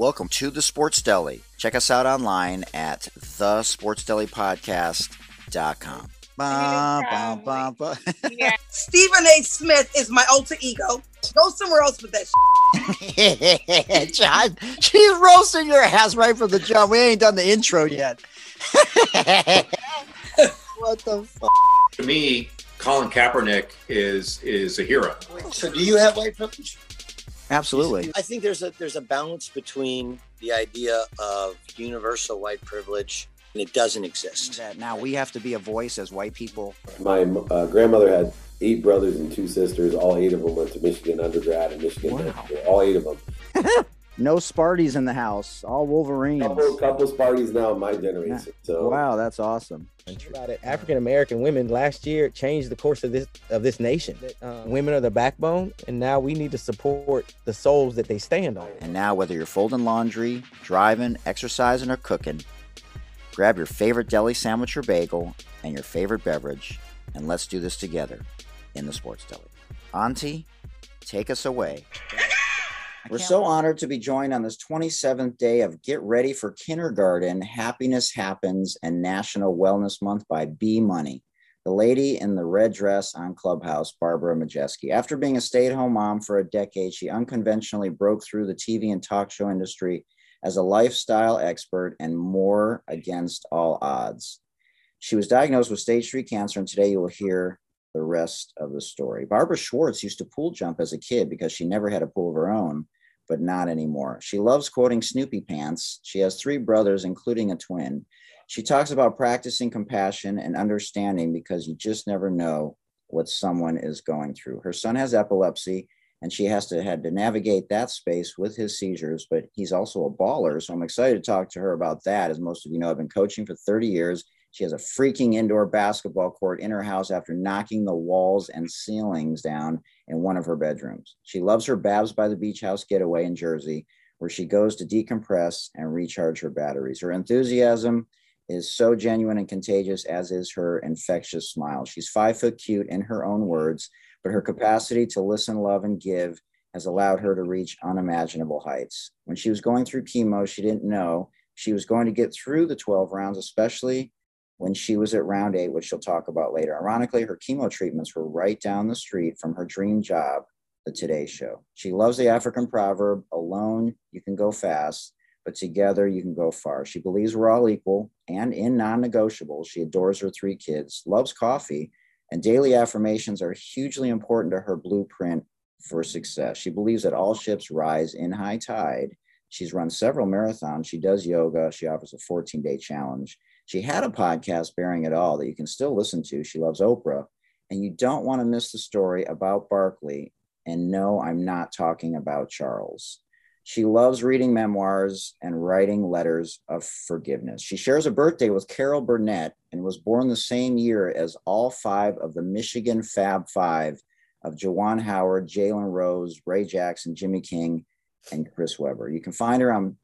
Welcome to the Sports Deli. Check us out online at thesportsdelipodcast.com. Ba, ba, ba, ba. Yeah. Stephen A. Smith is my alter ego. Go somewhere else with that. Shit. John, she's roasting your ass right from the jump. We ain't done the intro yet. what the fuck? to me, Colin Kaepernick is is a hero. So, do you have white privilege? Absolutely. I think there's a there's a balance between the idea of universal white privilege and it doesn't exist. That now we have to be a voice as white people. My uh, grandmother had eight brothers and two sisters. All eight of them went to Michigan undergrad and Michigan Wow. school. All eight of them. No Sparties in the house. All Wolverines. Couple, couple Sparties now in my generation. So Wow, that's awesome. About it. African American women last year changed the course of this of this nation. Uh, women are the backbone, and now we need to support the souls that they stand on. And now, whether you're folding laundry, driving, exercising, or cooking, grab your favorite deli sandwich or bagel and your favorite beverage, and let's do this together in the Sports Deli. Auntie, take us away. We're so honored to be joined on this 27th day of Get Ready for Kindergarten, Happiness Happens, and National Wellness Month by B Money. The lady in the red dress on Clubhouse, Barbara Majeski. After being a stay at home mom for a decade, she unconventionally broke through the TV and talk show industry as a lifestyle expert and more against all odds. She was diagnosed with stage three cancer, and today you will hear the rest of the story. Barbara Schwartz used to pool jump as a kid because she never had a pool of her own, but not anymore. She loves quoting Snoopy Pants. She has three brothers, including a twin. She talks about practicing compassion and understanding because you just never know what someone is going through. Her son has epilepsy, and she has to had to navigate that space with his seizures, but he's also a baller. So I'm excited to talk to her about that. As most of you know, I've been coaching for 30 years. She has a freaking indoor basketball court in her house after knocking the walls and ceilings down in one of her bedrooms. She loves her Babs by the Beach House getaway in Jersey, where she goes to decompress and recharge her batteries. Her enthusiasm is so genuine and contagious, as is her infectious smile. She's five foot cute in her own words, but her capacity to listen, love, and give has allowed her to reach unimaginable heights. When she was going through chemo, she didn't know she was going to get through the 12 rounds, especially when she was at round eight, which she'll talk about later. Ironically, her chemo treatments were right down the street from her dream job, the Today Show. She loves the African proverb alone, you can go fast, but together you can go far. She believes we're all equal and in non negotiables. She adores her three kids, loves coffee, and daily affirmations are hugely important to her blueprint for success. She believes that all ships rise in high tide. She's run several marathons. She does yoga. She offers a 14 day challenge. She had a podcast bearing it all that you can still listen to. She loves Oprah. And you don't want to miss the story about Barkley. And no, I'm not talking about Charles. She loves reading memoirs and writing letters of forgiveness. She shares a birthday with Carol Burnett and was born the same year as all five of the Michigan Fab Five of Juwan Howard, Jalen Rose, Ray Jackson, Jimmy King, and Chris Webber. You can find her on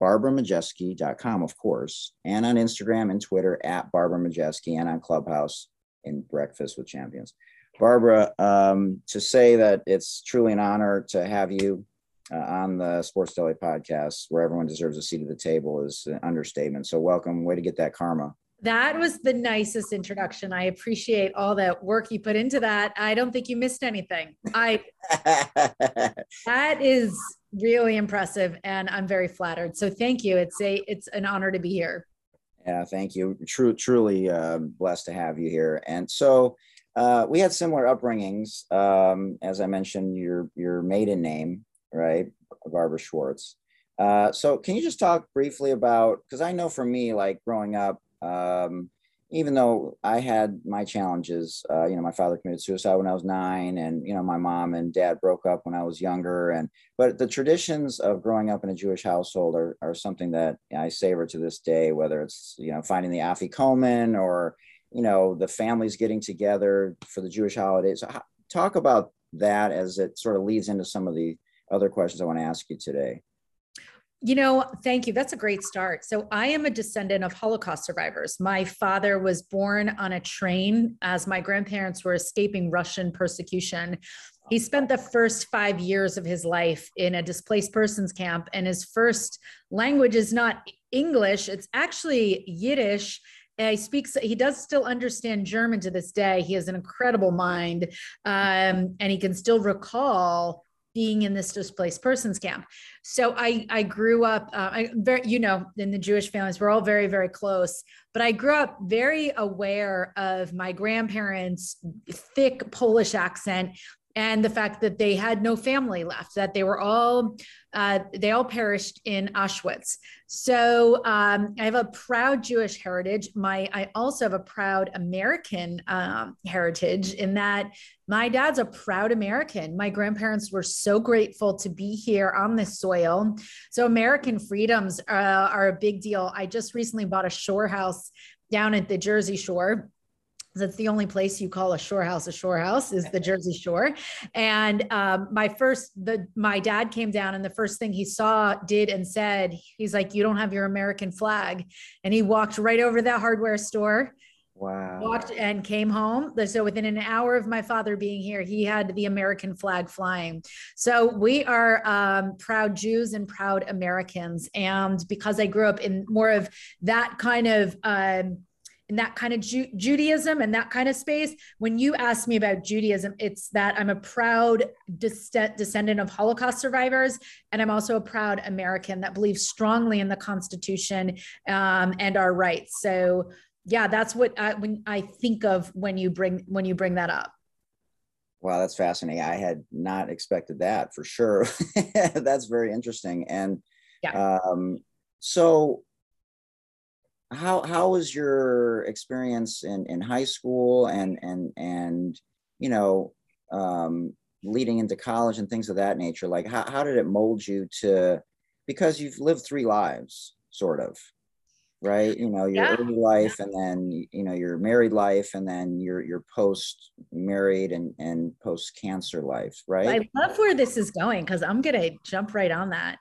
barbaramajeski.com, of course, and on Instagram and Twitter at Barbara Majeski and on Clubhouse in Breakfast with Champions. Barbara, um, to say that it's truly an honor to have you uh, on the Sports Deli podcast, where everyone deserves a seat at the table, is an understatement. So, welcome. Way to get that karma. That was the nicest introduction. I appreciate all that work you put into that. I don't think you missed anything. I that is really impressive and I'm very flattered. So thank you. It's a it's an honor to be here. Yeah, thank you. True, truly uh, blessed to have you here. And so uh, we had similar upbringings. Um, as I mentioned, your your maiden name, right, Barbara Schwartz. Uh, so can you just talk briefly about? Because I know for me, like growing up, um, even though I had my challenges, uh, you know, my father committed suicide when I was nine, and you know, my mom and dad broke up when I was younger, and but the traditions of growing up in a Jewish household are, are something that I savor to this day, whether it's you know finding the Afikoman or you know the families getting together for the Jewish holidays. Talk about that as it sort of leads into some of the other questions I want to ask you today. You know, thank you. That's a great start. So, I am a descendant of Holocaust survivors. My father was born on a train as my grandparents were escaping Russian persecution. He spent the first five years of his life in a displaced persons camp, and his first language is not English, it's actually Yiddish. he speaks, he does still understand German to this day. He has an incredible mind, um, and he can still recall being in this displaced persons camp. So I I grew up uh, I very you know in the Jewish families we're all very very close, but I grew up very aware of my grandparents' thick Polish accent and the fact that they had no family left that they were all uh, they all perished in auschwitz. So um, i have a proud jewish heritage. My i also have a proud american um, heritage in that my dad's a proud american. My grandparents were so grateful to be here on this soil. So american freedoms uh, are a big deal. I just recently bought a shore house down at the jersey shore that's the only place you call a shore house a shore house is the Jersey Shore. And um, my first, the my dad came down, and the first thing he saw, did, and said, he's like, "You don't have your American flag," and he walked right over that hardware store. Wow. Walked and came home. So within an hour of my father being here, he had the American flag flying. So we are um, proud Jews and proud Americans. And because I grew up in more of that kind of um, in that kind of Ju- Judaism and that kind of space. When you ask me about Judaism, it's that I'm a proud des- descendant of Holocaust survivors, and I'm also a proud American that believes strongly in the Constitution um, and our rights. So, yeah, that's what I, when I think of when you bring when you bring that up. Wow, that's fascinating. I had not expected that for sure. that's very interesting. And yeah. um, so how how was your experience in in high school and and and you know um, leading into college and things of that nature? Like how, how did it mold you to because you've lived three lives sort of right? You know your yeah. early life and then you know your married life and then your your post married and and post cancer life right? I love where this is going because i'm gonna jump right on that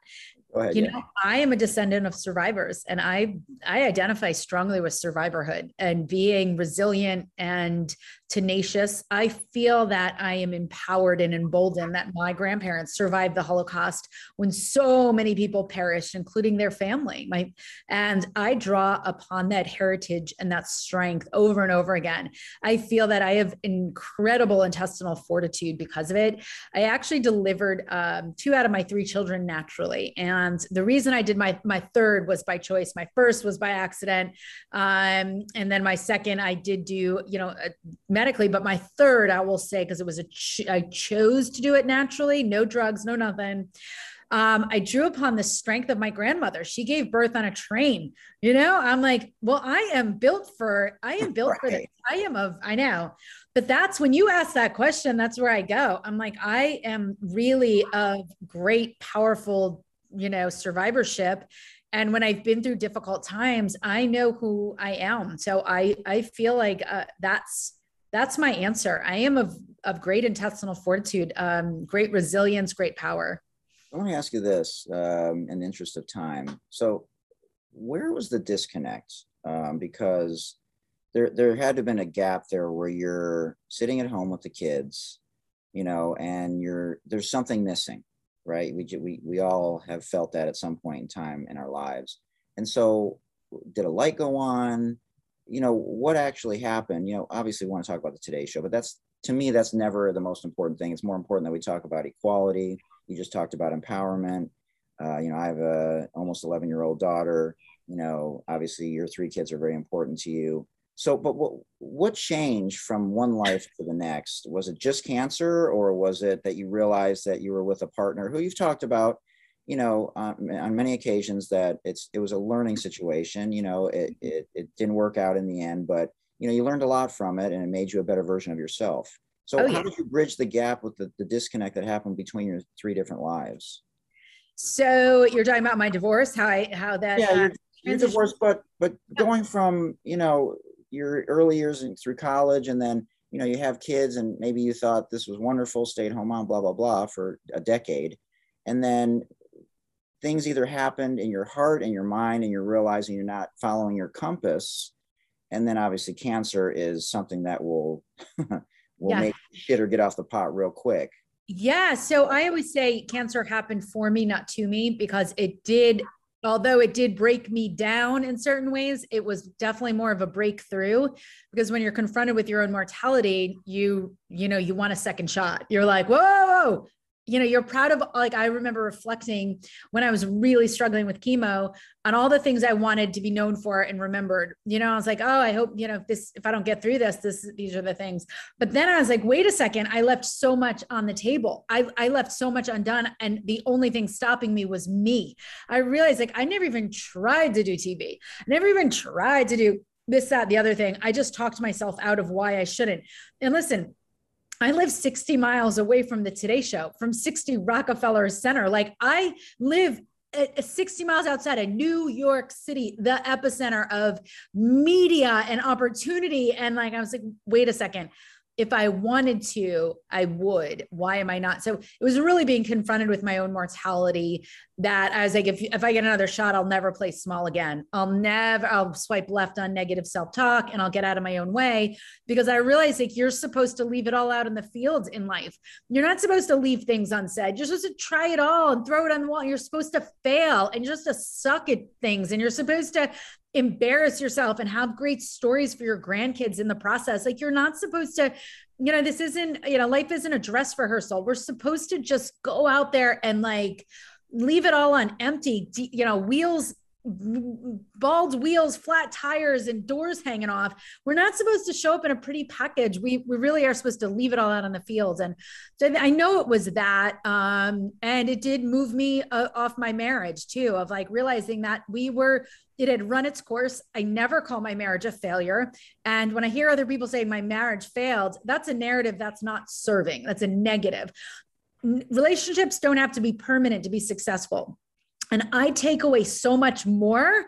Ahead, you yeah. know, I am a descendant of survivors and I I identify strongly with survivorhood and being resilient and tenacious. I feel that I am empowered and emboldened that my grandparents survived the Holocaust when so many people perished, including their family. My and I draw upon that heritage and that strength over and over again. I feel that I have incredible intestinal fortitude because of it. I actually delivered um, two out of my three children naturally, and the reason I did my my third was by choice. My first was by accident, um, and then my second I did do you know. A, medically, but my third, I will say, because it was a ch- I chose to do it naturally, no drugs, no nothing. Um, I drew upon the strength of my grandmother. She gave birth on a train. You know, I'm like, well, I am built for, I am built right. for this. I am of, I know. But that's when you ask that question, that's where I go. I'm like, I am really of great, powerful, you know, survivorship and when i've been through difficult times i know who i am so i i feel like uh, that's that's my answer. I am of, of great intestinal fortitude, um, great resilience, great power. I want to ask you this um, in the interest of time. So, where was the disconnect? Um, because there, there had to have been a gap there where you're sitting at home with the kids, you know, and you're there's something missing, right? We, we, we all have felt that at some point in time in our lives. And so, did a light go on? You know what actually happened you know obviously we want to talk about the today show but that's to me that's never the most important thing. It's more important that we talk about equality. You just talked about empowerment. Uh, you know i have a almost 11 year old daughter. You know obviously your three kids are very important to you. So but what what changed from one life to the next? Was it just cancer or was it that you realized that you were with a partner who you've talked about you know, um, on many occasions that it's it was a learning situation. You know, it, it it didn't work out in the end, but you know, you learned a lot from it, and it made you a better version of yourself. So, oh, yeah. how did you bridge the gap with the, the disconnect that happened between your three different lives? So you're talking about my divorce, how I how that yeah, uh, you're, divorced, but but going from you know your early years and through college, and then you know you have kids, and maybe you thought this was wonderful, stayed home mom, blah blah blah, for a decade, and then things either happened in your heart and your mind and you're realizing you're not following your compass and then obviously cancer is something that will will yeah. make shit or get off the pot real quick Yeah. So I always say cancer happened for me, not to me, because it did, although it did break me down in certain ways, it was definitely more of a breakthrough because when you're confronted with your own mortality, you, you know, you want a second shot. You're like, whoa, whoa, whoa you know you're proud of like i remember reflecting when i was really struggling with chemo on all the things i wanted to be known for and remembered you know i was like oh i hope you know if this if i don't get through this this these are the things. But then i was like wait a second i left so much on the table. I i left so much undone and the only thing stopping me was me. I realized like i never even tried to do tv i never even tried to do this that the other thing. I just talked myself out of why i shouldn't. And listen I live 60 miles away from the Today Show, from 60 Rockefeller Center. Like I live uh, uh, 60 miles outside of New York City, the epicenter of media and opportunity. And like, I was like, wait a second if I wanted to, I would. Why am I not? So it was really being confronted with my own mortality that I was like, if, if I get another shot, I'll never play small again. I'll never, I'll swipe left on negative self talk and I'll get out of my own way because I realized like you're supposed to leave it all out in the fields in life. You're not supposed to leave things unsaid. You're supposed to try it all and throw it on the wall. You're supposed to fail and you're to suck at things and you're supposed to embarrass yourself and have great stories for your grandkids in the process. Like you're not supposed to, you know, this isn't, you know, life isn't a dress rehearsal. We're supposed to just go out there and like leave it all on empty, you know, wheels bald wheels, flat tires, and doors hanging off. We're not supposed to show up in a pretty package. We we really are supposed to leave it all out on the field. And so I know it was that, um, and it did move me uh, off my marriage too, of like realizing that we were. It had run its course. I never call my marriage a failure. And when I hear other people say my marriage failed, that's a narrative that's not serving. That's a negative. Relationships don't have to be permanent to be successful and I take away so much more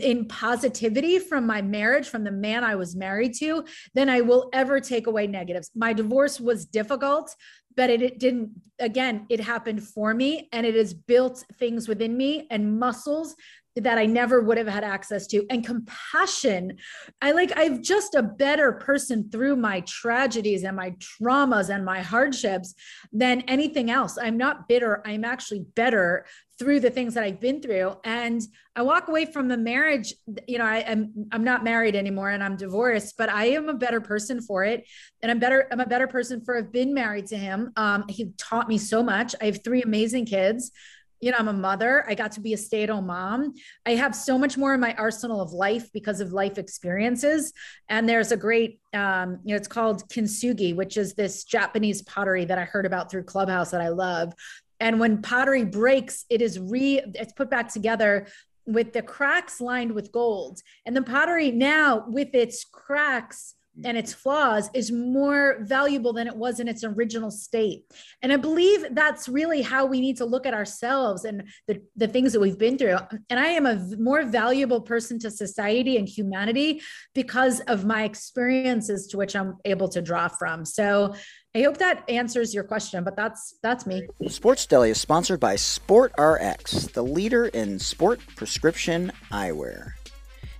in positivity from my marriage, from the man I was married to, than I will ever take away negatives. My divorce was difficult, but it, it, didn't, again, it happened for me and it has built things within me and muscles that I never would have had access to. And compassion, I like, I've just a better person through my tragedies and my traumas and my hardships than anything else. I'm not bitter. I'm actually better through the things that I've been through. And I walk away from the marriage, you know, I, am I'm, not married anymore and I'm divorced, but I am a better person for it. And I'm better, I'm a better person for have been married to him. Um, he taught me so much. I have three amazing kids you know, I'm a mother. I got to be a stay at home mom. I have so much more in my arsenal of life because of life experiences. And there's a great, um, you know, it's called kintsugi, which is this Japanese pottery that I heard about through Clubhouse that I love. And when pottery breaks, it is re, it's put back together with the cracks lined with gold. And the pottery now, with its cracks, and its flaws is more valuable than it was in its original state. And I believe that's really how we need to look at ourselves and the, the things that we've been through. And I am a more valuable person to society and humanity because of my experiences to which I'm able to draw from. So I hope that answers your question, but that's that's me. Sports Deli is sponsored by Sport RX, the leader in sport prescription eyewear.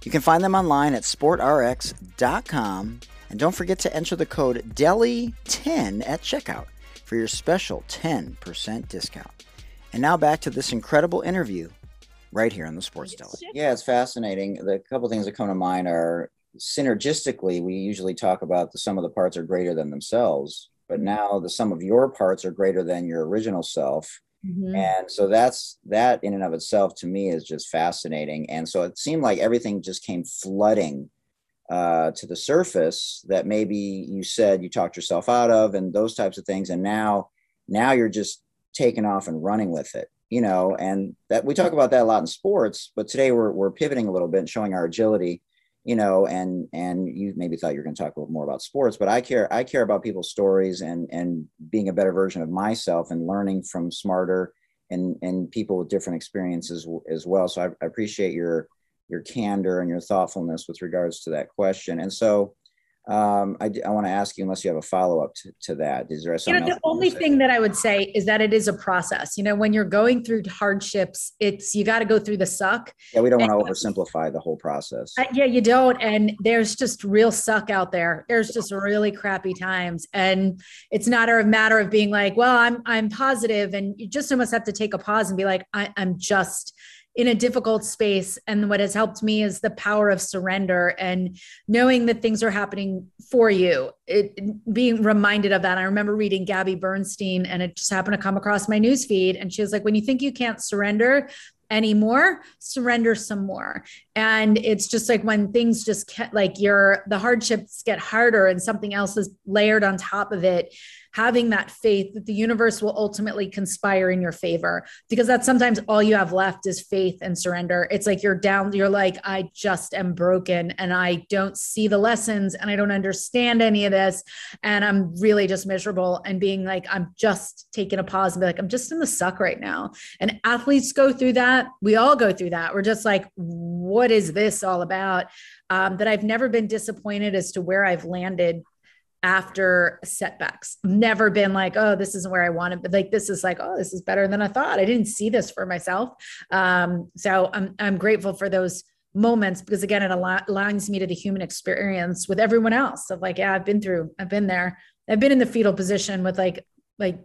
You can find them online at sportrx.com. And don't forget to enter the code DELI10 at checkout for your special 10% discount. And now back to this incredible interview right here on the Sports Deli. Yeah, it's fascinating. The couple things that come to mind are synergistically, we usually talk about the sum of the parts are greater than themselves, but now the sum of your parts are greater than your original self. Mm-hmm. And so that's that in and of itself to me is just fascinating. And so it seemed like everything just came flooding uh, to the surface that maybe you said you talked yourself out of and those types of things. And now, now you're just taking off and running with it, you know, and that we talk about that a lot in sports, but today we're, we're pivoting a little bit and showing our agility you know, and and you maybe thought you were going to talk a little more about sports, but I care I care about people's stories and and being a better version of myself and learning from smarter and and people with different experiences as well. So I, I appreciate your your candor and your thoughtfulness with regards to that question. And so um, I, I want to ask you, unless you have a follow up to, to that, is there something? You know, the only thing that I would say is that it is a process. You know, when you're going through hardships, it's you got to go through the suck. Yeah, we don't want to oversimplify the whole process. Uh, yeah, you don't. And there's just real suck out there. There's just really crappy times, and it's not a matter of being like, well, I'm I'm positive, and you just almost have to take a pause and be like, I, I'm just in a difficult space. And what has helped me is the power of surrender and knowing that things are happening for you. It being reminded of that. I remember reading Gabby Bernstein, and it just happened to come across my news feed. And she was like, when you think you can't surrender, anymore surrender some more and it's just like when things just get like your the hardships get harder and something else is layered on top of it having that faith that the universe will ultimately conspire in your favor because that's sometimes all you have left is faith and surrender. It's like you're down you're like i just am broken and i don't see the lessons and i don't understand any of this. And i'm really just miserable and being like i'm just taking a pause and be like i'm just in the suck right now. And athletes go through that. We all go through that. We're just like what is this all about? Um, that i've never been disappointed as to where i've landed after setbacks. Never been like, oh, this isn't where I wanted, but like this is like, oh, this is better than I thought. I didn't see this for myself. Um, so I'm I'm grateful for those moments because again, it aligns me to the human experience with everyone else of like, yeah, I've been through, I've been there, I've been in the fetal position with like like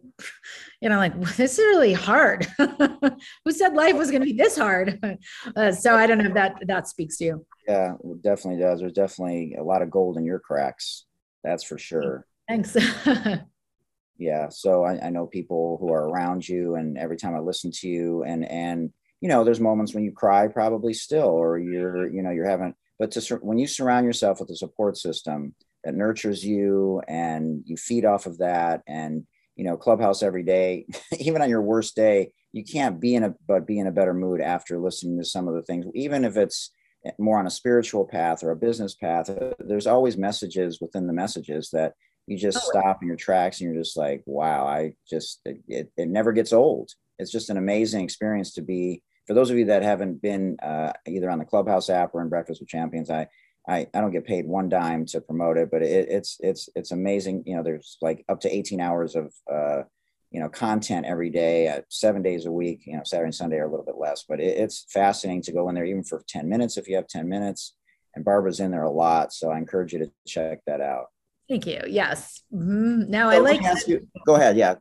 you know like this is really hard who said life was going to be this hard uh, so i don't know if that that speaks to you yeah definitely does there's definitely a lot of gold in your cracks that's for sure. Thanks. yeah. So I, I, know people who are around you, and every time I listen to you, and and you know, there's moments when you cry, probably still, or you're you know you're having, but to when you surround yourself with a support system that nurtures you, and you feed off of that, and you know, clubhouse every day, even on your worst day, you can't be in a but be in a better mood after listening to some of the things, even if it's more on a spiritual path or a business path, uh, there's always messages within the messages that you just oh, stop in your tracks and you're just like, wow, I just, it, it, it, never gets old. It's just an amazing experience to be, for those of you that haven't been uh, either on the Clubhouse app or in Breakfast with Champions, I, I, I don't get paid one dime to promote it, but it, it's, it's, it's amazing. You know, there's like up to 18 hours of, uh, you know content every day uh, seven days a week you know saturday and sunday are a little bit less but it, it's fascinating to go in there even for 10 minutes if you have 10 minutes. And barbara's in there a lot so i encourage you to check that out. Thank you. Yes. Mm-hmm. now so i like you, go ahead yeah.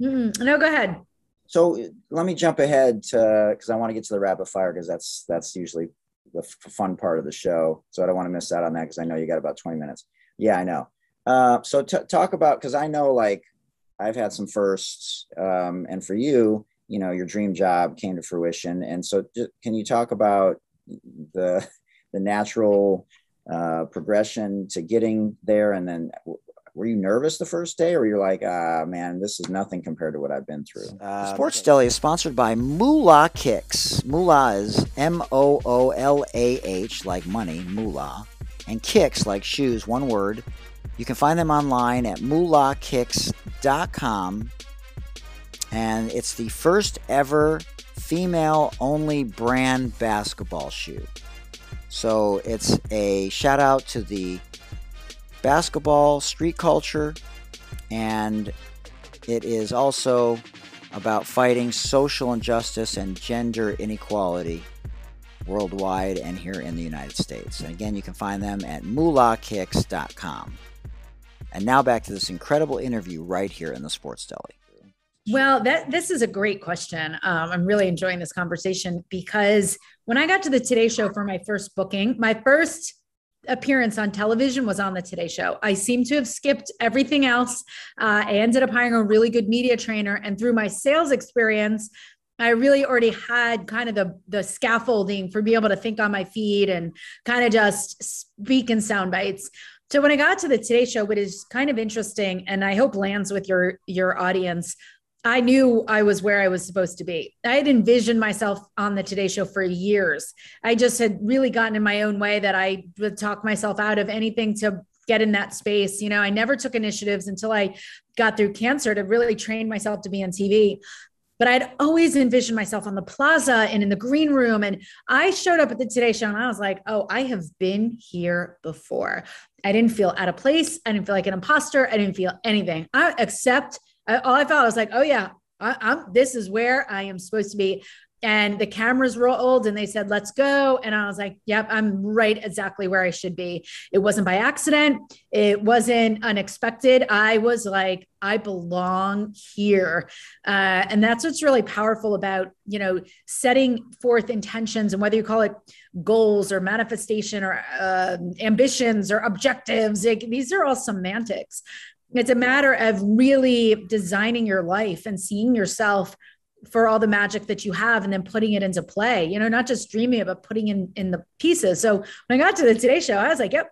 Mm-hmm. no go ahead. So let me jump ahead to because i want to get to the rapid fire because that's that's usually the f- fun part of the show. So i don't want to miss out on that because i know you got about 20 minutes. Yeah i know. Uh, so t- talk about because i know like I've had some firsts, um, and for you, you know, your dream job came to fruition. And so, can you talk about the the natural uh, progression to getting there, and then were you nervous the first day, or you're like, ah, man, this is nothing compared to what I've been through? Uh, Sports okay. Deli is sponsored by Moolah Kicks. Moolah is M O O L A H, like money, Moolah, and kicks, like shoes, one word. You can find them online at moolahkicks.com. And it's the first ever female only brand basketball shoe. So it's a shout out to the basketball street culture, and it is also about fighting social injustice and gender inequality worldwide and here in the United States. And again, you can find them at moolahkicks.com. And now back to this incredible interview right here in the Sports Deli. Well, that this is a great question. Um, I'm really enjoying this conversation because when I got to the Today Show for my first booking, my first appearance on television was on the Today Show. I seem to have skipped everything else. Uh, I ended up hiring a really good media trainer, and through my sales experience, I really already had kind of the the scaffolding for being able to think on my feet and kind of just speak in sound bites. So when I got to the Today Show, what is kind of interesting, and I hope lands with your your audience, I knew I was where I was supposed to be. I had envisioned myself on the Today Show for years. I just had really gotten in my own way that I would talk myself out of anything to get in that space. You know, I never took initiatives until I got through cancer to really train myself to be on TV. But I'd always envisioned myself on the plaza and in the green room. And I showed up at the Today Show and I was like, oh, I have been here before. I didn't feel out of place. I didn't feel like an imposter. I didn't feel anything. I except all I felt I was like, oh yeah, I, am this is where I am supposed to be and the cameras rolled and they said let's go. And i was like yep i'm right exactly where i should be. It wasn't by accident. It wasn't unexpected. I was like i belong here. Uh, and that's what's really powerful about you know setting forth intentions and whether you call it goals or manifestation or uh, ambitions or objectives like, these are all semantics. It's a matter of really designing your life and seeing yourself for all the magic that you have and then putting it into play you know not just dreaming it but putting in in the pieces. So when i got to the today show i was like yep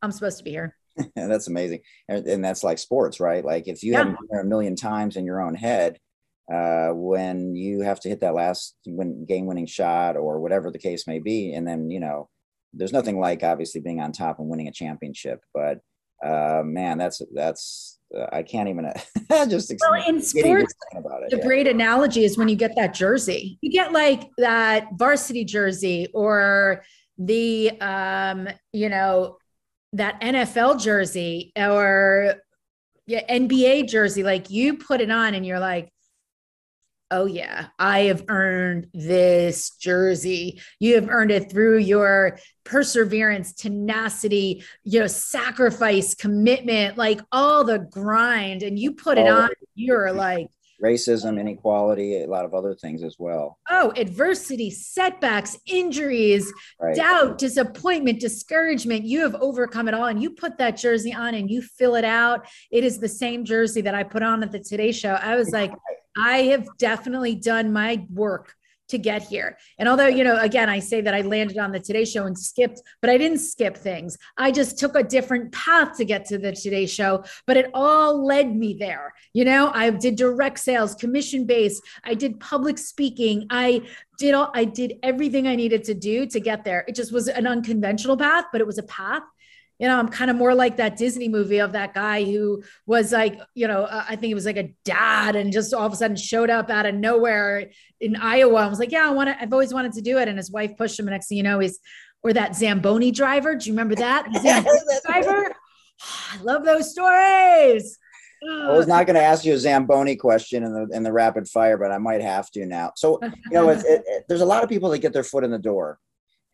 i'm supposed to be here. That's amazing. And, and, that's like sports right? Like if you yeah. haven't been there a million times in your own head uh, when you have to hit that last win, game winning shot or whatever the case may be and then you know there's nothing like obviously being on top and winning a championship but uh, man that's that's uh, I can't even just well in sports. About it. The yeah. great analogy is when you get that jersey. You get like that varsity jersey or the um, you know that NFL jersey or yeah, NBA jersey. Like you put it on and you're like, oh yeah i have earned this jersey. You have earned it through your perseverance tenacity you know sacrifice commitment like all the grind and you put it on you're like racism inequality a lot of other things as well. Oh adversity setbacks injuries right. doubt disappointment discouragement you have overcome it all and you put that jersey on and you fill it out. It is the same jersey that i put on at the today show. I was like I have definitely done my work to get here. And although, you know, again, I say that I landed on the Today Show and skipped, but I didn't skip things. I just took a different path to get to the Today Show, but it all led me there. You know, I did direct sales, commission based, I did public speaking. I did all, I did everything I needed to do to get there. It just was an unconventional path, but it was a path you know, I'm kind of more like that Disney movie of that guy who was like, you know, uh, I think it was like a dad and just all of a sudden showed up out of nowhere in Iowa and was like, yeah, I want to, I've always wanted to do it. And his wife pushed him. And next thing you know, he's, or that Zamboni driver. Do you remember that? Zamboni driver. I love those stories. I was not going to ask you a Zamboni question in the in the rapid fire, but I might have to now. So you know, it, it, there's a lot of people that get their foot in the door,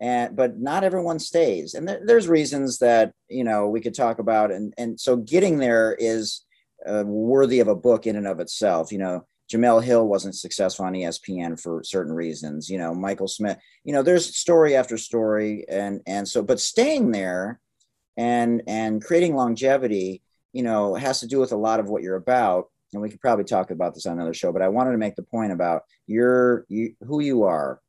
and but not everyone stays and there, there's reasons that you know we could talk about and and so getting there is uh, worthy of a book in and of itself you know Jemele Hill wasn't successful on ESPN for certain reasons. You know, Michael Smith. You know, there's story after story, and and so, but staying there, and and creating longevity, you know, has to do with a lot of what you're about. And we could probably talk about this on another show. But I wanted to make the point about your you, who you are,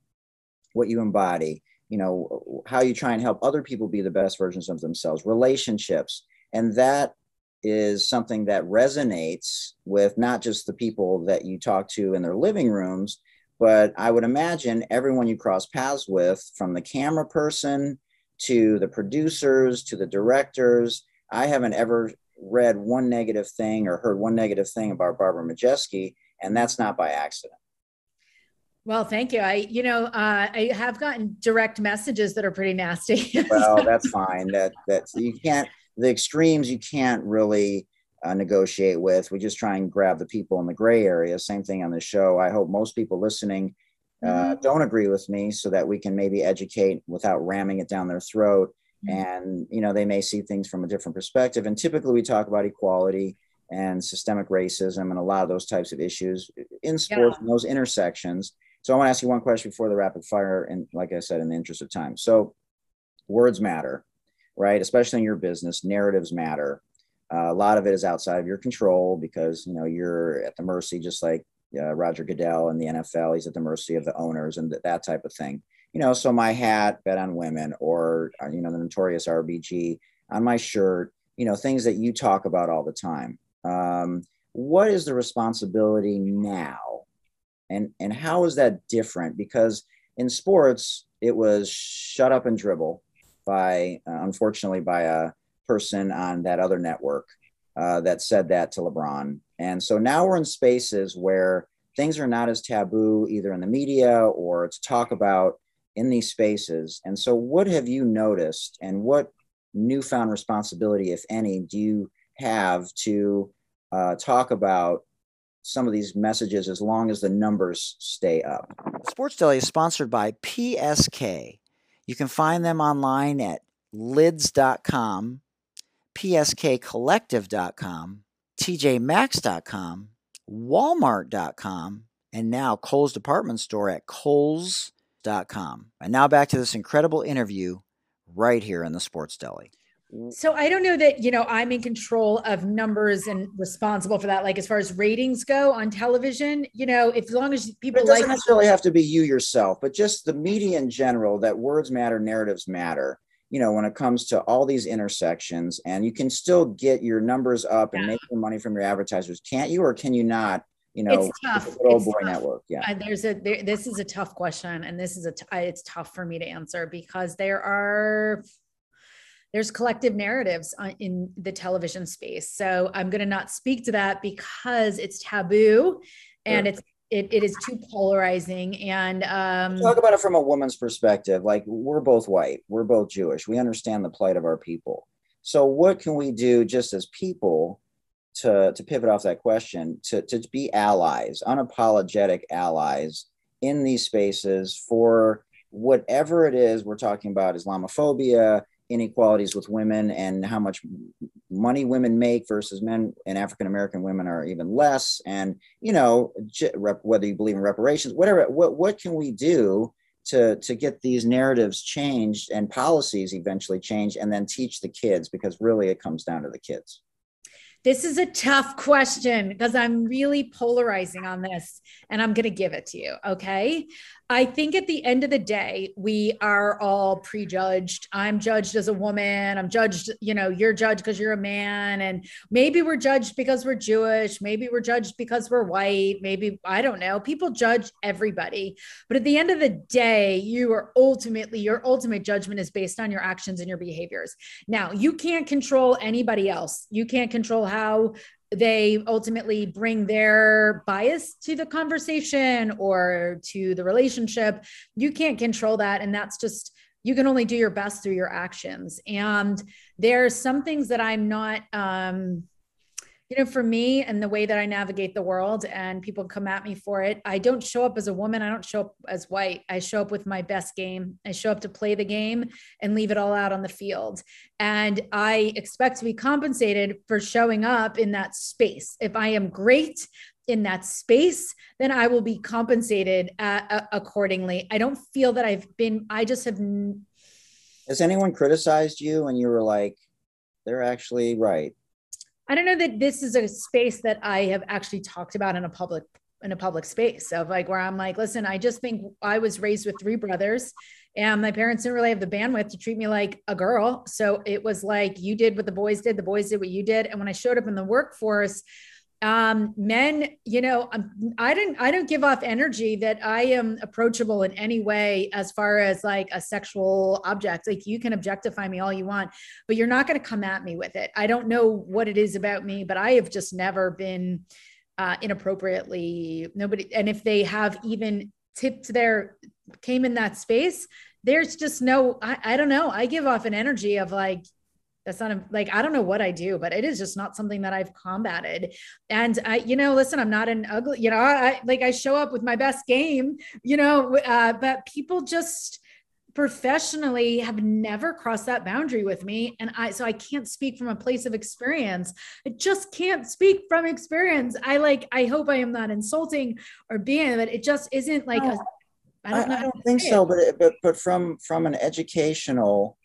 what you embody, you know how you try and help other people be the best versions of themselves relationships. And that is something that resonates with not just the people that you talk to in their living rooms but i would imagine everyone you cross paths with from the camera person to the producers to the directors. I haven't ever read one negative thing or heard one negative thing about barbara majeski and that's not by accident well, thank you. I, you know, uh, I have gotten direct messages that are pretty nasty. well, that's fine. That that's you can't the extremes you can't really uh, negotiate with. We just try and grab the people in the gray area. Same thing on the show. I hope most people listening uh, mm-hmm. don't agree with me, so that we can maybe educate without ramming it down their throat. Mm-hmm. And you know, they may see things from a different perspective. And typically, we talk about equality and systemic racism and a lot of those types of issues in sports yeah. and those intersections so I want to ask you one question before the rapid fire, and like I said, in the interest of time. So words matter, right? Especially in your business, narratives matter. Uh, a lot of it is outside of your control because you know you're at the mercy, just like uh, Roger Goodell in the NFL. He's at the mercy of the owners and th- that type of thing. You know, so my hat, bet on women, or uh, you know the notorious RBG on my shirt. You know, things that you talk about all the time. Um, what is the responsibility now and and how is that different because in sports it was shut up and dribble by uh, unfortunately by a person on that other network uh, that said that to lebron and so now we're in spaces where things are not as taboo either in the media or to talk about in these spaces. And so, what have you noticed, and what newfound responsibility, if any, do you have to uh, talk about some of these messages as long as the numbers stay up? Sports Deli is sponsored by PSK. You can find them online at lids.com, pskcollective.com, tjmaxx.com, walmart.com, and now Kohl's department store at kohls.com. And now back to this incredible interview right here in the Sports Deli. So I don't know that, you know, I'm in control of numbers and responsible for that. Like as far as ratings go on television, you know, if, as long as people it doesn't like necessarily have to be you yourself, but just the media in general, that words matter, narratives matter. You know, when it comes to all these intersections, and you can still get your numbers up and Yeah. make your money from your advertisers, can't you, or can you not? You know, it's tough. old It's boy tough. network. Yeah. Uh, there's a there, this is a tough question and this is a t- I- it's tough for me to answer because there are there's collective narratives on, in the television space. So i'm going to not speak to that because it's taboo and it's it, it is too polarizing and um talk about it from a woman's perspective. Like we're both white. We're both jewish. We understand the plight of our people. So what can we do just as people to to pivot off that question to to be allies unapologetic allies in these spaces for whatever it is we're talking about islamophobia inequalities with women and how much money women make versus men and african american women are even less and you know whether you believe in reparations whatever what what can we do to to get these narratives changed and policies eventually changed and then teach the kids because really it comes down to the kids This is a tough question because I'm really polarizing on this and I'm going to give it to you. Okay. I think at the end of the day, we are all prejudged. I'm judged as a woman. I'm judged, you know, you're judged because you're a man. And maybe we're judged because we're Jewish. Maybe we're judged because we're white. Maybe, I don't know. People judge everybody. But at the end of the day, you are ultimately, your ultimate judgment is based on your actions and your behaviors. Now, you can't control anybody else. You can't control how they ultimately bring their bias to the conversation or to the relationship. You can't control that. And that's just, you can only do your best through your actions. And there's some things that I'm not, um, you know, for me and the way that I navigate the world, and people come at me for it, I don't show up as a woman. I don't show up as white. I show up with my best game. I show up to play the game and leave it all out on the field. And I expect to be compensated for showing up in that space. If I am great in that space, then I will be compensated uh, uh, accordingly. I don't feel that I've been, I just have. has anyone criticized you and you were like they're actually right I don't know that this is a space that I have actually talked about in a public in a public space of like where I'm like, listen, I just think I was raised with three brothers and my parents didn't really have the bandwidth to treat me like a girl. So it was like you did what the boys did, the boys did what you did. And when I showed up in the workforce, um men you know I'm, i didn't i don't give off energy that i am approachable in any way as far as like a sexual object. Like you can objectify me all you want but you're not going to come at me with it. I don't know what it is about me but i have just never been uh inappropriately nobody and if they have even tipped their came in that space there's just no I, I don't know. I give off an energy of like that's not a, like I don't know what I do, but it is just not something that I've combated. And I, you know, listen, I'm not an ugly, you know, I like I show up with my best game, you know, uh, but people just professionally have never crossed that boundary with me. And i so i can't speak from a place of experience. I just can't speak from experience. I like i hope i am not insulting or being but it just isn't like a, I I don't know I, how don't think so, but but but from from an educational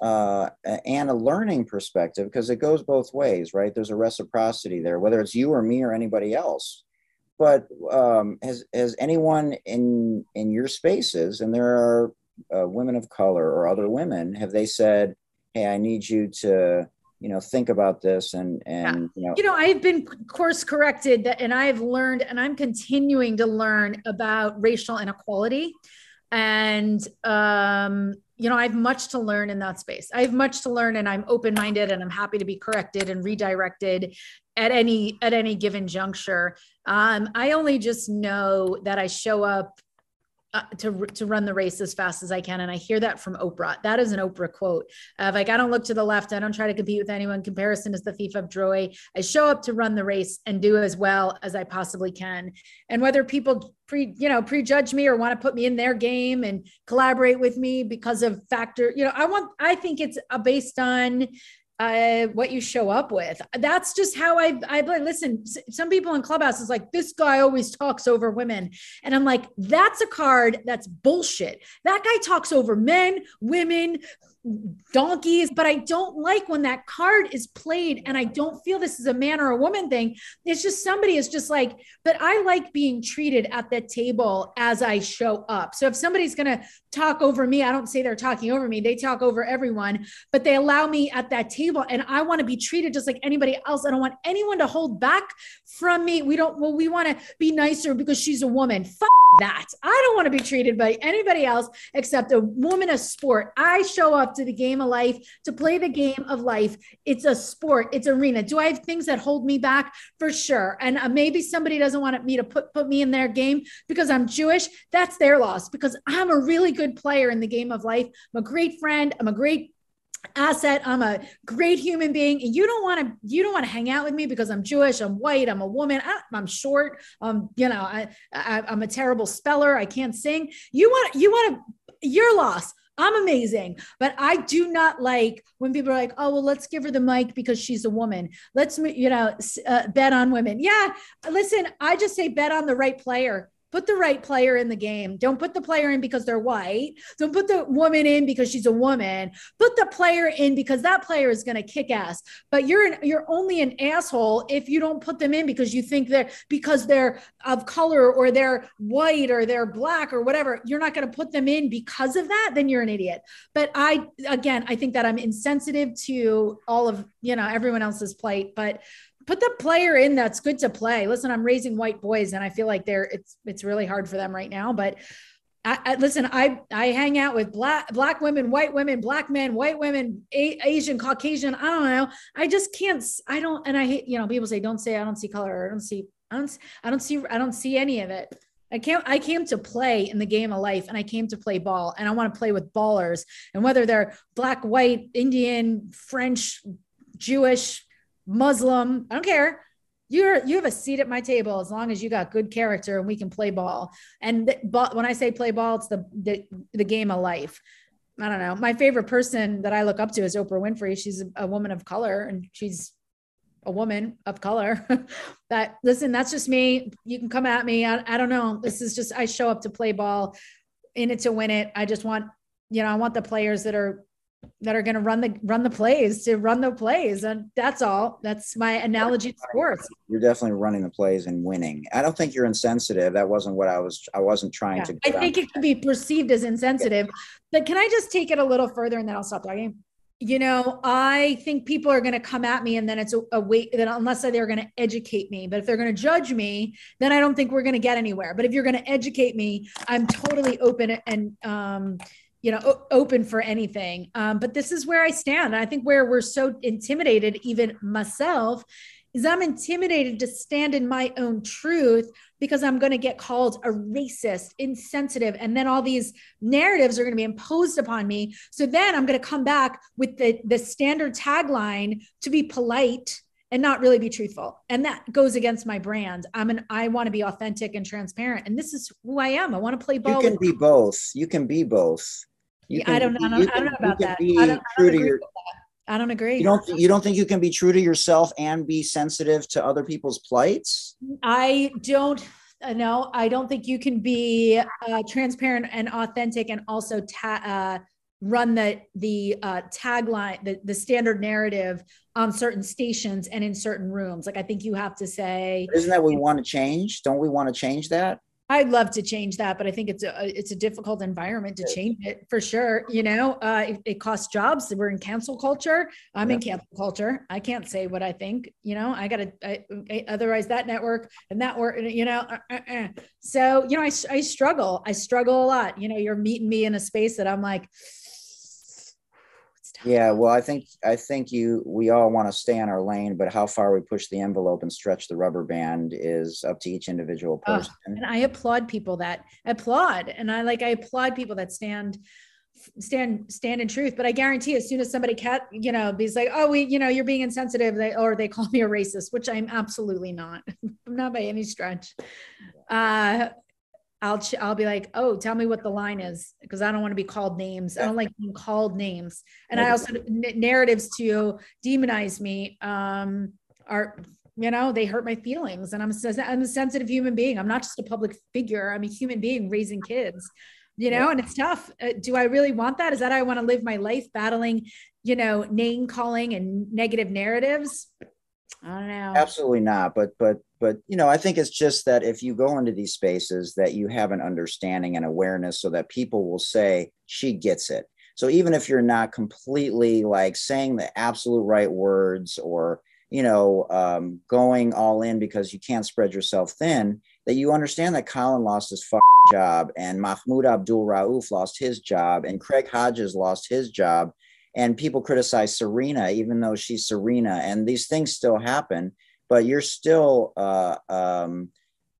uh, and a learning perspective, because it goes both ways, right? There's a reciprocity there, whether it's you or me or anybody else. But um, has has anyone in in your spaces, and there are uh, women of color or other women, have they said, "Hey, I need you to, you know, think about this," and and you know, you know i've been course corrected that and i've learned and i'm continuing to learn about racial inequality and um you know i have much to learn in that space i have much to learn and i'm open-minded and i'm happy to be corrected and redirected at any at any given juncture. Um, I only just know that I show up uh, to to run the race as fast as I can, and I hear that from Oprah. That is an Oprah quote. Uh, like I don't look to the left, I don't try to compete with anyone. Comparison is the thief of joy. I show up to run the race and do as well as I possibly can. And whether people pre you know prejudge me or want to put me in their game and collaborate with me because of factor, you know, I want. I think it's uh, based on uh, what you show up with. That's just how I I listen. Some people in clubhouse is like this guy always talks over women, and I'm like that's a card that's bullshit. That guy talks over men, women, donkeys, but I don't like when that card is played and I don't feel this is a man or a woman thing. It's just somebody is just like, but I like being treated at the table as I show up. So if somebody's going to talk over me, I don't say they're talking over me, they talk over everyone, but they allow me at that table and I want to be treated just like anybody else. I don't want anyone to hold back from me. We don't, well, we want to be nicer because she's a woman. Fuck that. I don't want to be treated by anybody else except a woman of sport. I show up to the game of life to play the game of life. It's a sport, it's arena. Do I have things that hold me back? For sure. And uh, maybe somebody doesn't want me to put, put me in their game because I'm Jewish. That's their loss because I'm a really good player in the game of life. I'm a great friend. I'm a great asset i'm a great human being and you don't want to you don't want to hang out with me because i'm jewish i'm white i'm a woman I, am short um you know I, I i'm a terrible speller i can't sing you want you want to your loss I'm amazing, but I do not like when people are like, "Oh, well, let's give her the mic because she's a woman. Let's, you know, uh, bet on women." Yeah, listen, I just say bet on the right player put the right player in the game. Don't put the player in because they're white. Don't put the woman in because she's a woman. Put the player in because that player is going to kick ass. But you're an, you're only an asshole if you don't put them in because you think they're because they're of color or they're white or they're black or whatever. You're not going to put them in because of that. Then you're an idiot. But I again, I think that I'm insensitive to all of you know everyone else's plight, but put the player in that's good to play. Listen, I'm raising white boys and I feel like they're it's it's really hard for them right now, but I, I, listen, I I hang out with black black women, white women, black men, white women, A- Asian, Caucasian. I don't know. I just can't. I don't. And I hate. You know, people say, "Don't say I don't see color." I don't see. I don't. I don't see. I don't see any of it. I came. I came to play in the game of life, and I came to play ball, and I want to play with ballers. And whether they're black, white, Indian, French, Jewish, Muslim, I don't care. You're you have a seat at my table as long as you got good character and we can play ball. And but when I say play ball, it's the, the the game of life. I don't know. My favorite person that I look up to is Oprah Winfrey. She's a, a woman of color and she's a woman of color. that listen, that's just me. You can come at me. I, I don't know. This is just I show up to play ball in it to win it. I just want, you know, I want the players that are that are going to run the run the plays to run the plays and that's all. That's my analogy to sports. you're definitely running the plays and winning. I don't think you're insensitive. That wasn't what i was i wasn't trying yeah. to i think it could be perceived as insensitive but can i just take it a little further and then i'll stop talking? You know i think people are going to come at me and then it's a, a wait that unless they're going to educate me but if they're going to judge me then i don't think we're going to get anywhere. But if you're going to educate me i'm totally open and um you know o- open for anything. Um, but this is where i stand. I think where we're so intimidated even myself is i'm intimidated to stand in my own truth because i'm going to get called a racist insensitive and then all these narratives are going to be imposed upon me. So then i'm going to come back with the the standard tagline to be polite and not really be truthful. And that goes against my brand. I'm an i want to be authentic and transparent. And this is who i am. I want to play ball you can be both. You can be both you can, I don't know. I don't, I don't know about that. I don't, I don't, your, I don't agree. You don't. You don't think you can be true to yourself and be sensitive to other people's plights? I don't. Uh, no, I don't think you can be uh, transparent and authentic and also ta- uh, run the the uh, tagline, the the standard narrative on certain stations and in certain rooms. Like I think you have to say. Isn't that we want to change? Don't we want to change that? I'd love to change that, but I think it's a it's a difficult environment to change it for sure. You know, uh, it, it, costs jobs. We're in cancel culture. I'm yeah. in cancel culture. I can't say what I think. You know, I got to otherwise that network and that work. You know, uh, uh, uh. so you know, I I struggle. I struggle a lot. You know, you're meeting me in a space that I'm like. Yeah, well, I think I think you we all want to stay on our lane, but how far we push the envelope and stretch the rubber band is up to each individual Oh, person. and I applaud people that applaud, and I like I applaud people that stand stand stand in truth. But I guarantee, as soon as somebody cat you know be like, oh, we you know you're being insensitive, they, or they call me a racist, which I'm absolutely not. I'm not by any stretch. Uh, I'll ch- I'll be like, oh, tell me what the line is because I don't want to be called names. I don't like being called names, and I also n- narratives to demonize me um, are you know they hurt my feelings, and I'm a, I'm a sensitive human being. I'm not just a public figure. I'm a human being raising kids, you know, and it's tough. Uh, do I really want that? Is that how I want to live my life battling, you know, name calling and negative narratives? I don't know. Absolutely not. But but but you know, I think it's just that if you go into these spaces, that you have an understanding and awareness, so that people will say she gets it. So even if you're not completely like saying the absolute right words or you know um, going all in because you can't spread yourself thin, that you understand that Colin lost his job and Mahmoud Abdul Rauf lost his job and Craig Hodges lost his job and people criticize Serena, even though she's Serena, and these things still happen. But you're still uh, um,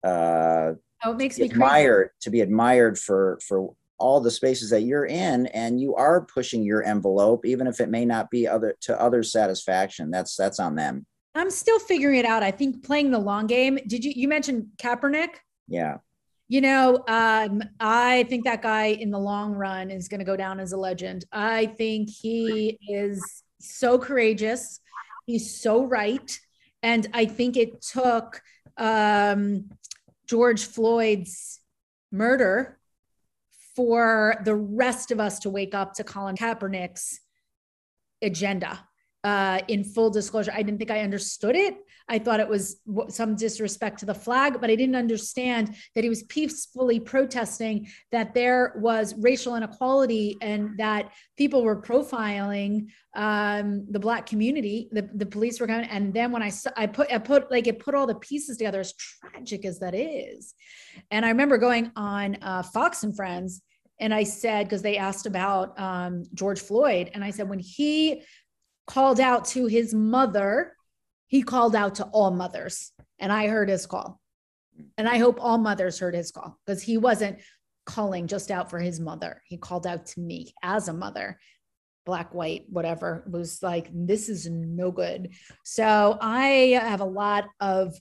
uh, oh, it makes me crazy. admired to be admired for for all the spaces that you're in, and you are pushing your envelope, even if it may not be other to other satisfaction. That's that's on them. I'm still figuring it out. I think playing the long game. Did you you mentioned Kaepernick? Yeah, You know, um, I think that guy in the long run is going to go down as a legend. I think he is so courageous. He's so right. And I think it took um, George Floyd's murder for the rest of us to wake up to Colin Kaepernick's agenda. Uh, in full disclosure, I didn't think I understood it. I thought it was some disrespect to the flag, but I didn't understand that he was peacefully protesting that there was racial inequality and that people were profiling um, the black community. The, the police were coming, and then when I I put I put like it put all the pieces together, as tragic as that is, and I remember going on uh, Fox and Friends, and I said because they asked about um, George Floyd, and I said when he called out to his mother, he called out to all mothers. And I heard his call. And I hope all mothers heard his call because he wasn't calling just out for his mother. He called out to me as a mother, black, white, whatever. It was like, this is no good. So I have a lot of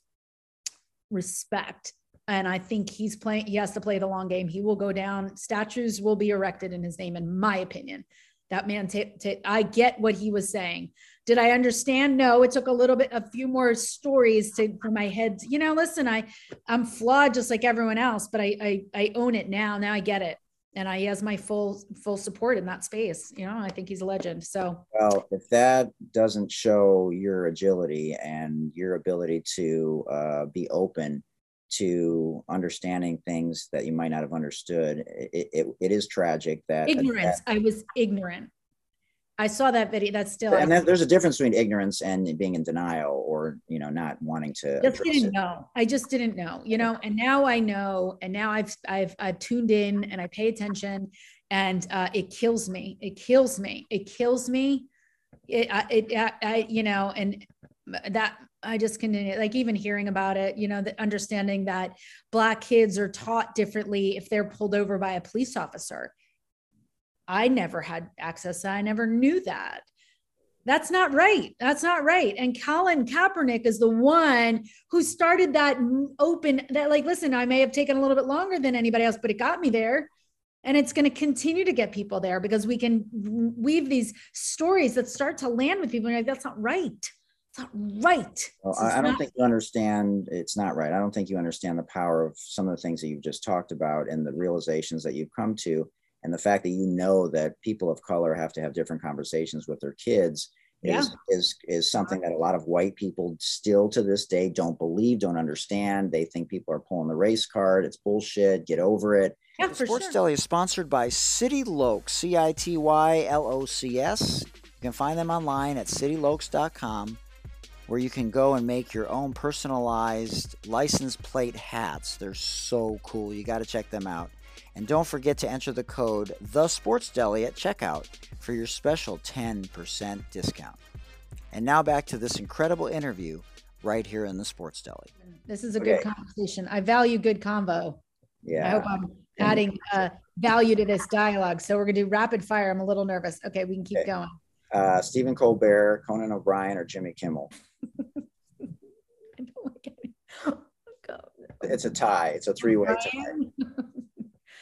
respect. And I think he's playing, he has to play the long game. He will go down. Statues will be erected in his name, in my opinion. That man, t- t- I get what he was saying. Did I understand? No, it took a little bit, a few more stories to for my head. You know, listen, I, I'm flawed just like everyone else, but I, I, I own it now. Now I get it, and I has my full, full support in that space. You know, I think he's a legend. So Well, if that doesn't show your agility and your ability to uh, be open to understanding things that you might not have understood, it, it, it is tragic that ignorance. I was ignorant. I saw that video. That's still. and then there's a difference between ignorance and being in denial or you know not wanting to just didn't it. know. I just didn't know, you know, and now I know, and now I've I've I've tuned in and I pay attention, and uh, it kills me. It kills me. It kills me. It I- it I, I you know, and that I just continue like even hearing about it, you know, the understanding that black kids are taught differently if they're pulled over by a police officer. I never had access. I never knew that. That's not right. That's not right. And Colin Kaepernick is the one who started that open that like listen, I may have taken a little bit longer than anybody else, but it got me there. And it's going to continue to get people there because we can weave these stories that start to land with people. And like, that's not right. It's not right. Well, I, I don't not- think you understand. It's not right. I don't think you understand the power of some of the things that you've just talked about and the realizations that you've come to, and the fact that you know that people of color have to have different conversations with their kids is is is something that a lot of white people still to this day don't believe, don't understand. They think people are pulling the race card. It's bullshit. Get over it. Yeah, for Sports sure. Deli is sponsored by City Locs, C I T Y L O C S. You can find them online at citylocs.com where you can go and make your own personalized license plate hats. They're so cool. You got to check them out. And don't forget to enter the code The Sports Deli at checkout for your special 10% discount. And now back to this incredible interview right here in the Sports Deli. This is a Okay. good conversation. I value good convo. Yeah. I hope I'm adding uh, value to this dialogue. So we're gonna do rapid fire. I'm a little nervous. Okay, we can keep Okay. going. Uh, Stephen Colbert, Conan O'Brien, or Jimmy Kimmel. I don't like any- Oh, God. It's a tie. It's a three-way tie. Brian,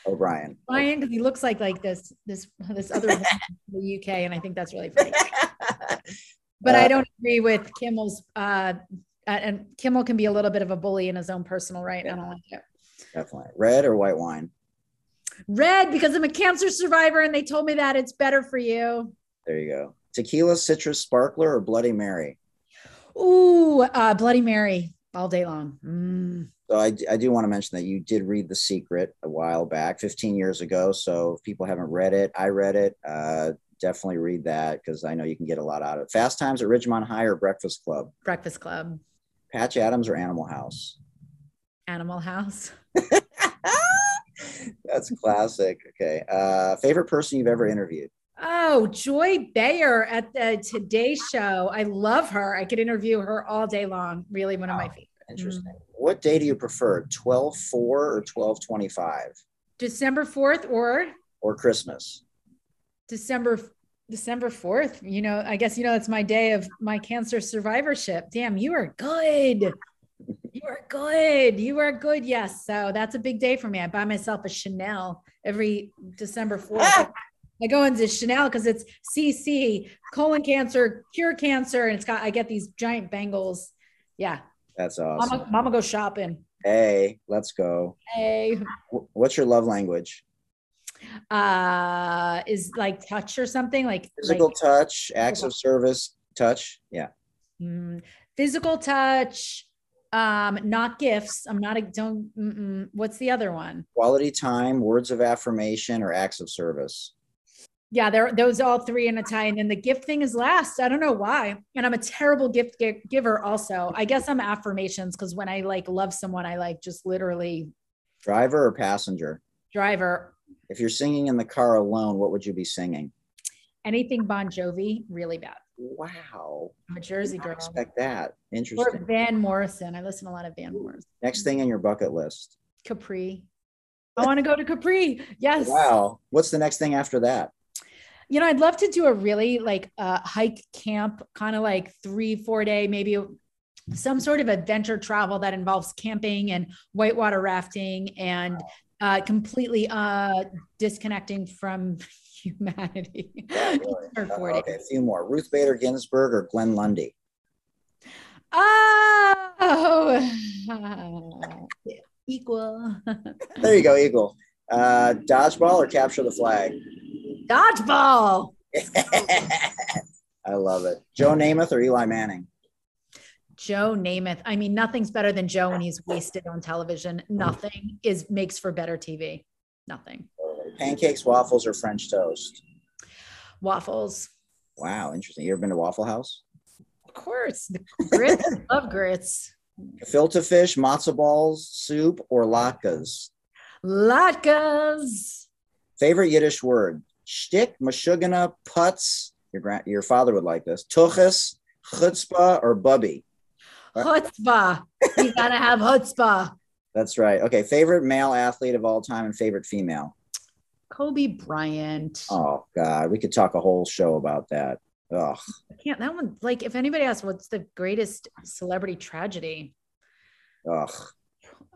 O'Brien. Brian, because he looks like like this this this other one from the UK, and I think that's really funny. But Uh, I don't agree with Kimmel's. Uh, uh, and Kimmel can be a little bit of a bully in his own personal right. and I don't like it. Definitely. Red or white wine? Red because I'm a cancer survivor, and they told me that it's better for you. There you go. Tequila, citrus, sparkler, or Bloody Mary? Ooh, uh, Bloody Mary all day long. Mm. So I, I do want to mention that you did read The Secret a while back, 15 years ago. So if people haven't read it, I read it. Uh, definitely read that because I know you can get a lot out of it. Fast Times at Ridgemont High or Breakfast Club? Breakfast Club, Patch Adams or Animal House? Animal House. That's classic. Okay. Uh, favorite person you've ever interviewed? Oh, Joy Bauer at the Today Show. I love her. I could interview her all day long. Really, one of my Wow. favorites. Mm. Interesting. What day do you prefer, 12 4 or 12 25 December 4th or or Christmas? December December 4th. You know, I guess you know it's my day of my cancer survivorship. Damn, you are good. You are good. You are good. Yes. So that's a big day for me. I buy myself a Chanel every December 4th. I go into Chanel because it's CC, colon cancer, cure cancer, and it's got I get these giant bangles. Yeah. That's awesome. Mama, mama go shopping. Hey, let's go. Hey. What's your love language? Uh is like touch or something like Physical like, touch, acts of service, touch. Yeah. Mm, physical touch, um, not gifts. I'm not a don't. Mm-mm. What's the other one? Quality time, words of affirmation, or acts of service. Yeah, there those all three in a tie, and then the gift thing is last. I don't know why, and I'm a terrible gift gi- giver. Also, I guess I'm affirmations because when I like love someone, I like just literally Driver or passenger? driver If you're singing in the car alone, what would you be singing? anything Bon Jovi really bad. Wow. I'm a Jersey girl. expect that. Interesting. Or Van Morrison. I listen to a lot of Van Morrison. Next thing on your bucket list. Capri. I want to go to Capri. Yes. Wow. What's the next thing after that? You know i'd love to do a really like uh, hike camp kind of like three four day maybe some sort of adventure travel that involves camping and whitewater rafting and uh, completely uh, disconnecting from humanity really. Or Uh, 40. okay, a few more. Ruth Bader Ginsburg or Glenn Lundy? oh equal There you go, Eagle. Uh, dodgeball or capture the flag? dodgeball I love it. Joe Namath or Eli Manning? Joe Namath. I mean, nothing's better than Joe when he's wasted on television. Nothing is makes for better TV. Nothing. Pancakes, waffles, or French toast? Waffles. Wow, interesting. You ever been to Waffle House? Of course. Grits. love grits. Gefilte fish, matzo balls, soup, or latkes? Latkes. Favorite Yiddish word? Shtick, mashugana, putz. Your grand, your father would like this. Tuchus, chutzpah, or bubby? Chutzpah. You gotta have chutzpah. That's right. Okay. Favorite male athlete of all time and favorite female? Kobe Bryant. Oh God, we could talk a whole show about that. Oh, I can't that one like if anybody asks what's the greatest celebrity tragedy? ugh.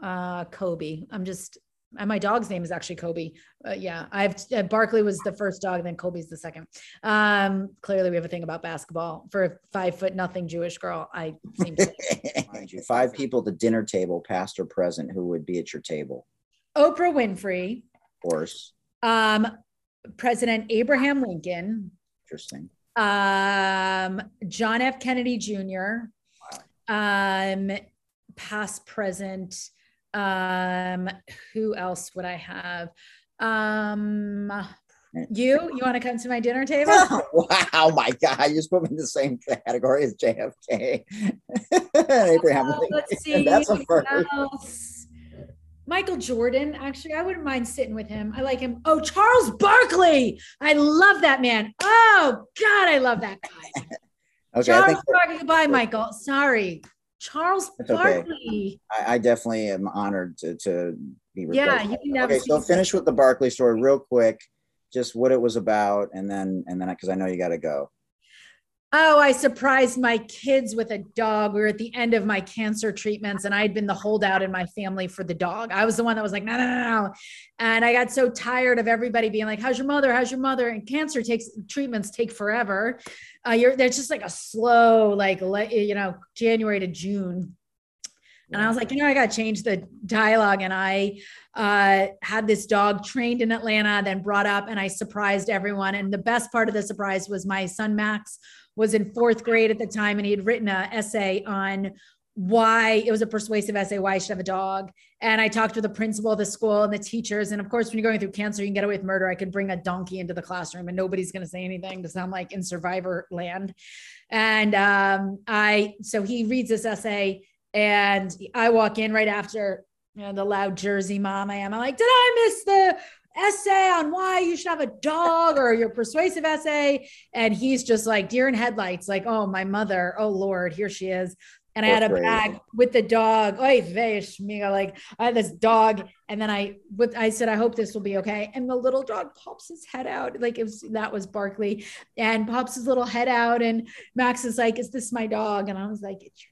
Uh Kobe. I'm just and my dog's name is actually Kobe. Uh, yeah, I've uh, Barkley was the first dog, then Kobe's the second. Um, clearly, we have a thing about basketball. For a five foot nothing Jewish girl, I seem to. Mind you, five people at the dinner table, past or present, who would be at your table? Oprah Winfrey, Of course. um, President Abraham Lincoln, Interesting. um, John F. Kennedy Jr., um, past, present. Um, who else would I have? Um, you, you want to come to my dinner table? wow, my God, you just put me in the same category as JFK. Abraham Oh, let's see. That's a who first. else? Michael Jordan, actually, I wouldn't mind sitting with him. I like him. Oh, Charles Barkley. I love that man. Oh, God, I love that guy. okay, Charles Barkley. Goodbye, Michael. Sorry. Charles That's Barkley. Okay. I, I, definitely am honored to, to be Yeah, you can Okay, so finish with the Barkley story real quick, just what it was about, and then and then because I know you got to go. Oh, I surprised my kids with a dog. We were at the end of my cancer treatments, and I had been the holdout in my family for the dog. I was the one that was like, no, no, no, no. And I got so tired of everybody being like, "How's your mother? How's your mother?" And cancer takes treatments take forever. Uh, you're there's just like a slow, like you know, January to June. And I was like, you know, I got to change the dialogue. And I uh, had this dog trained in Atlanta, then brought up, and I surprised everyone. And the best part of the surprise was my son Max was in fourth grade at the time, and he had written an essay on why it was a persuasive essay why I should have a dog. And I talked with the principal of the school and the teachers. And of course, when you're going through cancer, you can get away with murder. I could bring a donkey into the classroom and nobody's going to say anything to sound like in survivor land. And um, I, so he reads this essay and I walk in right after you know, the loud Jersey mom I am. I'm like, did I miss the essay on why you should have a dog or your persuasive essay. And he's just like deer in headlights, like, oh, my mother, oh Lord, here she is. And I had a bag with the dog. Oy veish, Like I had this dog, and then I with I said, I hope this will be okay. And the little dog pops his head out, like it was that was Barkley, and pops his little head out. And Max is like, "Is this my dog?" And I was like, "It's your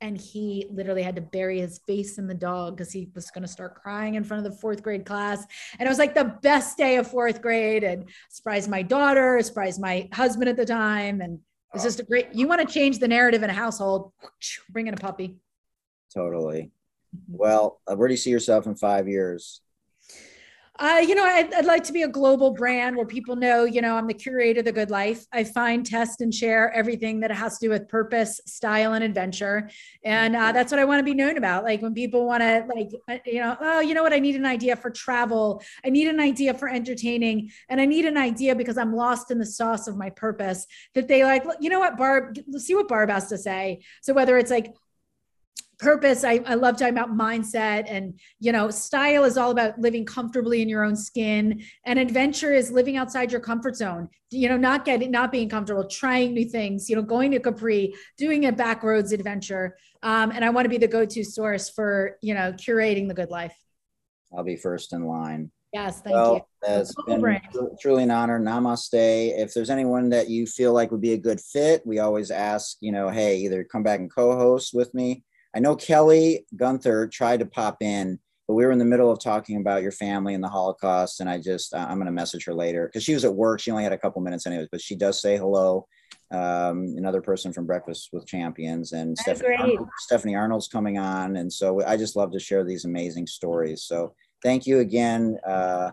and he literally had to bury his face in the dog because he was going to start crying in front of the fourth grade class. And it was like the best day of fourth grade and surprised my daughter, surprised my husband at the time. And it's just a great, you want to change the narrative in a household, bring in a puppy. Totally. Well, uh, where do you see yourself in five years? Uh, you know, I'd, I'd, like to be a global brand where people know, you know, I'm the curator of the good life. I find, test, and share everything that has to do with purpose, style, and adventure. And uh, that's what I want to be known about. Like when people want to, like, uh, you know, oh, you know what? I need an idea for travel. I need an idea for entertaining. And I need an idea because I'm lost in the sauce of my purpose that they like, you know what, Barb, let's see what Barb has to say. So whether it's like, purpose I, I love talking about mindset and you know style is all about living comfortably in your own skin and adventure is living outside your comfort zone you know not getting not being comfortable trying new things you know going to capri doing a backroads adventure um, and i want to be the go-to source for you know curating the good life i'll be first in line Yes, thank well, you. It's been truly an honor. Namaste. If there's anyone that you feel like would be a good fit, we always ask, you know, hey, either come back and co-host with me I know Kelly Gunther tried to pop in, but we were in the middle of talking about your family and the Holocaust. And I just, I'm going to message her later because she was at work. She only had a couple minutes anyways, but she does say hello. Um, another person from Breakfast with Champions and Stephanie, Arnold, Stephanie Arnold's coming on. And so I just love to share these amazing stories. So thank you again. Uh,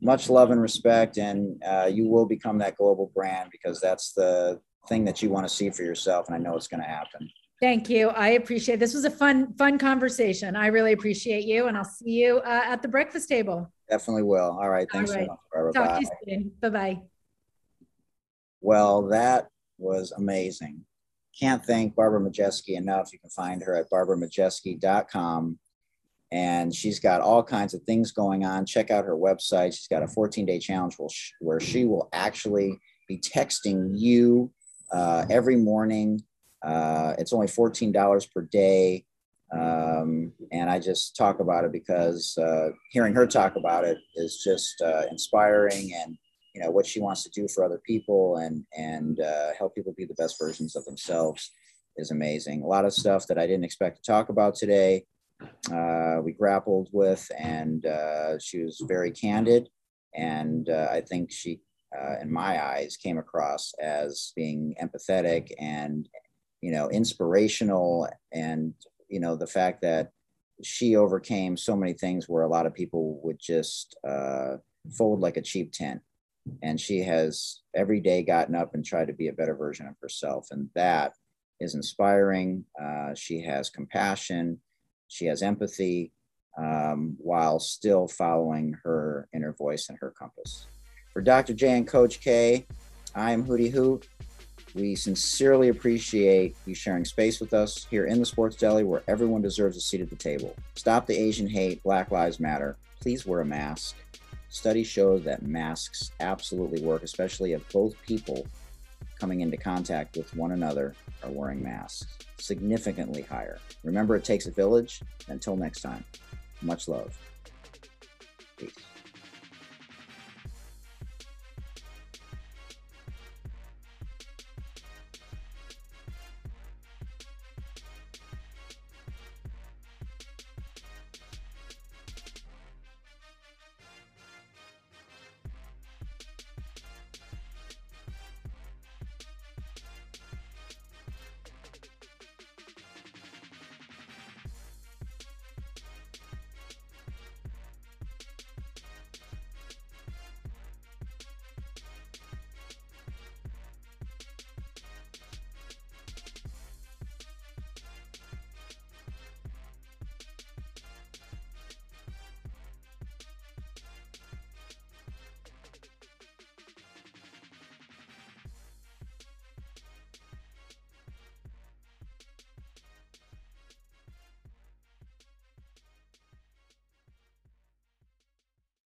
much love and respect. And uh, you will become that global brand because that's the thing that you want to see for yourself. And I know it's going to happen. Thank you. I appreciate it. this was a fun fun conversation. I really appreciate you, and I'll see you uh, at the breakfast table. Definitely will. All right. Thanks All right. so much, Barbara. Talk Bye. to you soon. Bye bye. Well, that was amazing. Can't thank Barbara Majeski enough. You can find her at barbaramajeski.com. And she's got all kinds of things going on. Check out her website. She's got a 14 day challenge where she will actually be texting you uh, every morning uh, it's only $14 per day. Um, and I just talk about it because uh, hearing her talk about it is just uh, inspiring and you know what she wants to do for other people and and uh, help people be the best versions of themselves is amazing. A lot of stuff that I didn't expect to talk about today. Uh, we grappled with, and uh, she was very candid, and uh, I think she, in my eyes, came across as being empathetic and you know, inspirational and, you know, the fact that she overcame so many things where a lot of people would just uh, fold like a cheap tent. And she has every day gotten up and tried to be a better version of herself. And that is inspiring. Uh, she has compassion, she has empathy, um, while still following her inner voice and her compass. For Dr. J and Coach K, I'm Hootie Hoot. We sincerely appreciate you sharing space with us here in the Sports Deli where everyone deserves a seat at the table. Stop the Asian hate. Black Lives Matter. Please wear a mask. Studies show that masks absolutely work, especially if both people coming into contact with one another are wearing masks. Significantly higher. Remember, it takes a village. Until next time, much love. Peace.